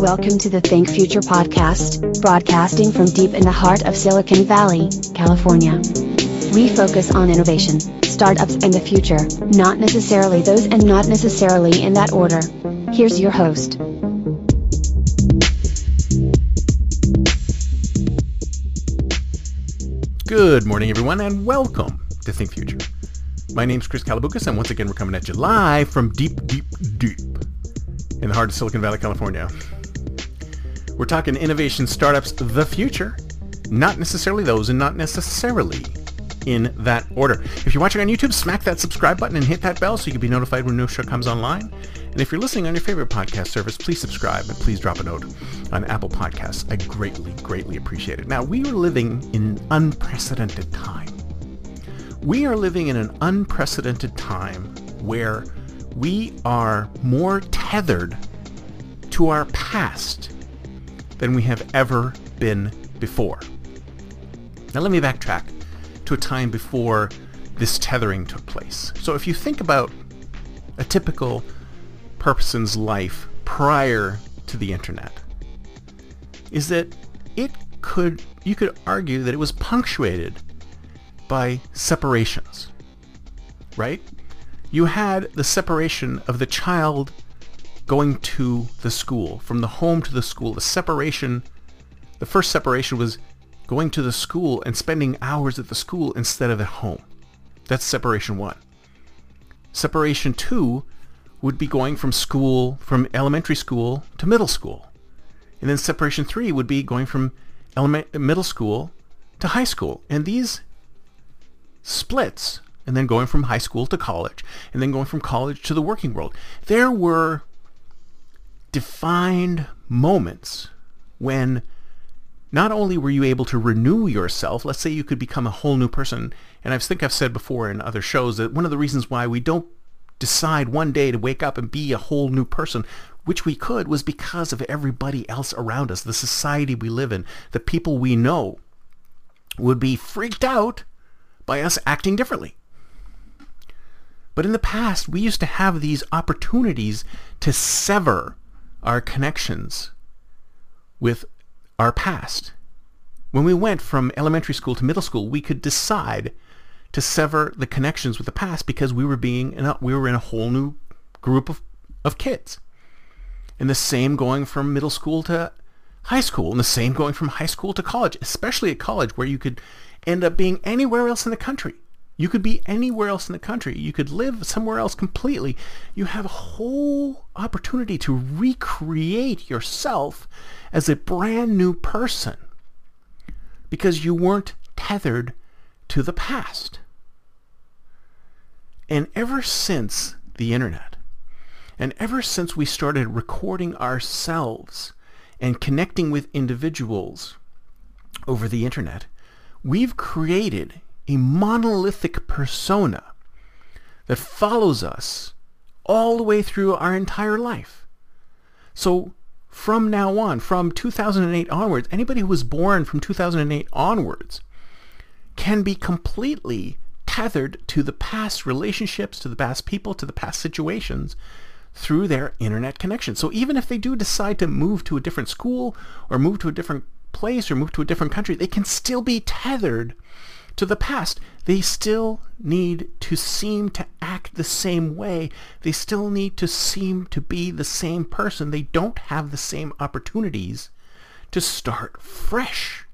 Welcome to the Think Future podcast, broadcasting from deep in the heart of Silicon Valley, California. We focus on innovation, startups, and the future, not necessarily those and not necessarily in that order. Here's your host. Good morning, everyone, and welcome to Think Future. My name's Chris Kalaboukis, and once again, we're coming at you live from deep, deep, deep in the heart of Silicon Valley, California. We're talking innovation startups, the future, not necessarily those, and not necessarily in that order. If you're watching on YouTube, smack that subscribe button and hit that bell so you can be notified when a new show comes online. And if you're listening on your favorite podcast service, please subscribe and please drop a note on Apple Podcasts. I greatly, greatly appreciate it. Now, we are living in an unprecedented time. We are living in an unprecedented time where we are more tethered to our past than we have ever been before. Now let me backtrack to a time before this tethering took place. So if you think about a typical person's life prior to the internet, is that it could, you could argue that it was punctuated by separations, right? You had the separation of the child going to the school, from the home to the school. The separation, the first separation was going to the school and spending hours at the school instead of at home. That's separation one. Separation two would be going from school, from elementary school to middle school. And then separation three would be going from element, middle school to high school. And these splits, and then going from high school to college, and then going from college to the working world, there were defined moments when not only were you able to renew yourself, let's say you could become a whole new person, and I think I've said before in other shows that one of the reasons why we don't decide one day to wake up and be a whole new person, which we could, was because of everybody else around us, the society we live in, the people we know would be freaked out by us acting differently. But in the past, we used to have these opportunities to sever our connections with our past. When we went from elementary school to middle school, we could decide to sever the connections with the past because we were being in a, we were in a whole new group of, of kids. And the same going from middle school to high school, and the same going from high school to college, especially at college where you could end up being anywhere else in the country. You could be anywhere else in the country. You could live somewhere else completely. You have a whole opportunity to recreate yourself as a brand new person because you weren't tethered to the past. And ever since the internet, and ever since we started recording ourselves and connecting with individuals over the internet, we've created a monolithic persona that follows us all the way through our entire life. So from now on, from 2008 onwards, anybody who was born from 2008 onwards can be completely tethered to the past relationships, to the past people, to the past situations through their internet connection. So even if they do decide to move to a different school or move to a different place or move to a different country, they can still be tethered to the past. They still need to seem to act the same way. They still need to seem to be the same person. They don't have the same opportunities to start fresh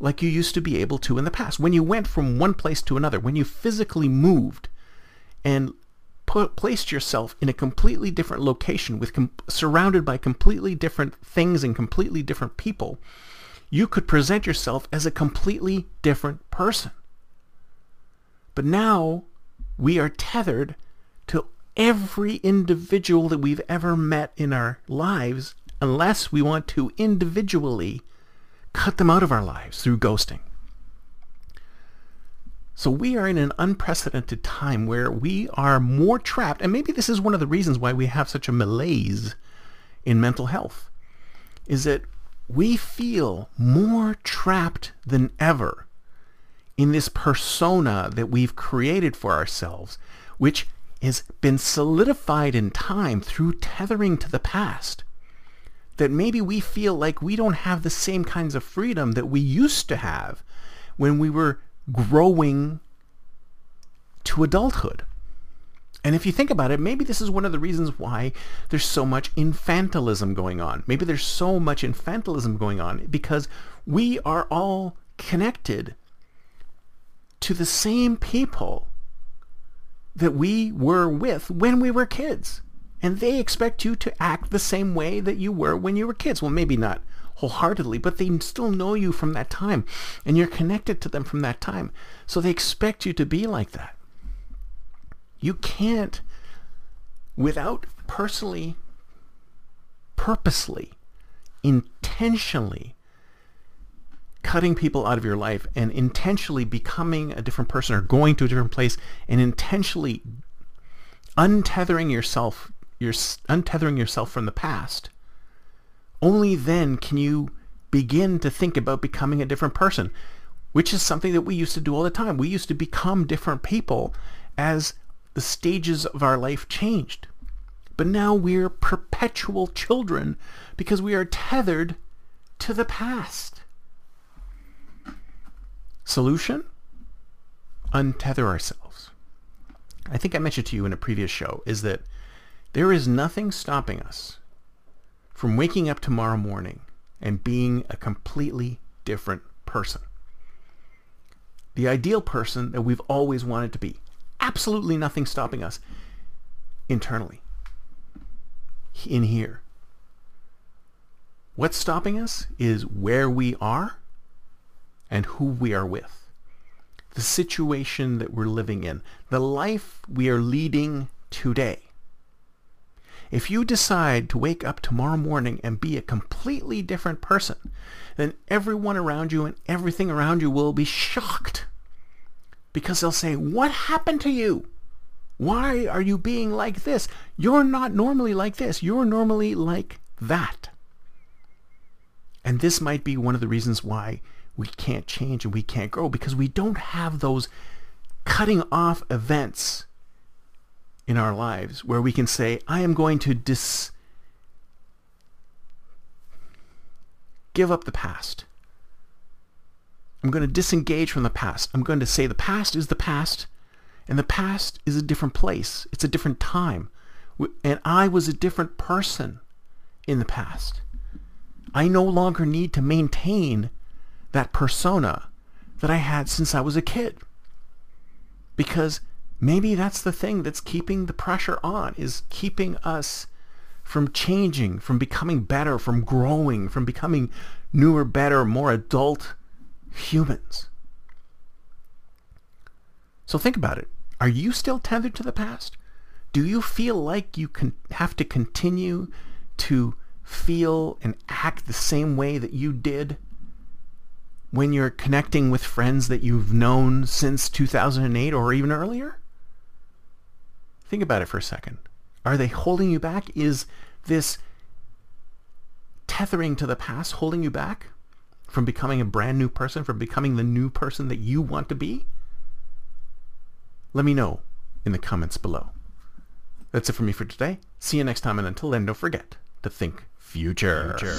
like you used to be able to in the past. When you went from one place to another, when you physically moved and put, placed yourself in a completely different location with com- surrounded by completely different things and completely different people, you could present yourself as a completely different person. But now we are tethered to every individual that we've ever met in our lives unless we want to individually cut them out of our lives through ghosting. So we are in an unprecedented time where we are more trapped, and maybe this is one of the reasons why we have such a malaise in mental health, is that we feel more trapped than ever in this persona that we've created for ourselves, which has been solidified in time through tethering to the past. That maybe we feel like we don't have the same kinds of freedom that we used to have when we were growing to adulthood. And if you think about it, maybe this is one of the reasons why there's so much infantilism going on. Maybe there's so much infantilism going on because we are all connected to the same people that we were with when we were kids. And they expect you to act the same way that you were when you were kids. Well, maybe not wholeheartedly, but they still know you from that time. And you're connected to them from that time. So they expect you to be like that. You can't, without personally, purposely, intentionally cutting people out of your life and intentionally becoming a different person or going to a different place and intentionally untethering yourself you're untethering yourself from the past only then can you begin to think about becoming a different person which is something that we used to do all the time. We used to become different people as the stages of our life changed but now we're perpetual children because we are tethered to the past Solution? Untether ourselves. I think I mentioned to you in a previous show is that there is nothing stopping us from waking up tomorrow morning and being a completely different person. The ideal person that we've always wanted to be. Absolutely nothing stopping us internally. In here. What's stopping us is where we are and who we are with, the situation that we're living in, the life we are leading today. If you decide to wake up tomorrow morning and be a completely different person, then everyone around you and everything around you will be shocked because they'll say, what happened to you? Why are you being like this? You're not normally like this. You're normally like that. And this might be one of the reasons why we can't change and we can't grow because we don't have those cutting off events in our lives where we can say, I am going to dis give up the past. I'm going to disengage from the past. I'm going to say the past is the past and the past is a different place. It's a different time. And I was a different person in the past. I no longer need to maintain that persona that I had since I was a kid. Because maybe that's the thing that's keeping the pressure on, is keeping us from changing, from becoming better, from growing, from becoming newer, better, more adult humans. So think about it. Are you still tethered to the past? Do you feel like you can have to continue to feel and act the same way that you did when you're connecting with friends that you've known since 2008 or even earlier? Think about it for a second. Are they holding you back? Is this tethering to the past holding you back from becoming a brand new person, from becoming the new person that you want to be? Let me know in the comments below. That's it for me for today. See you next time, and until then, don't forget to think future. future.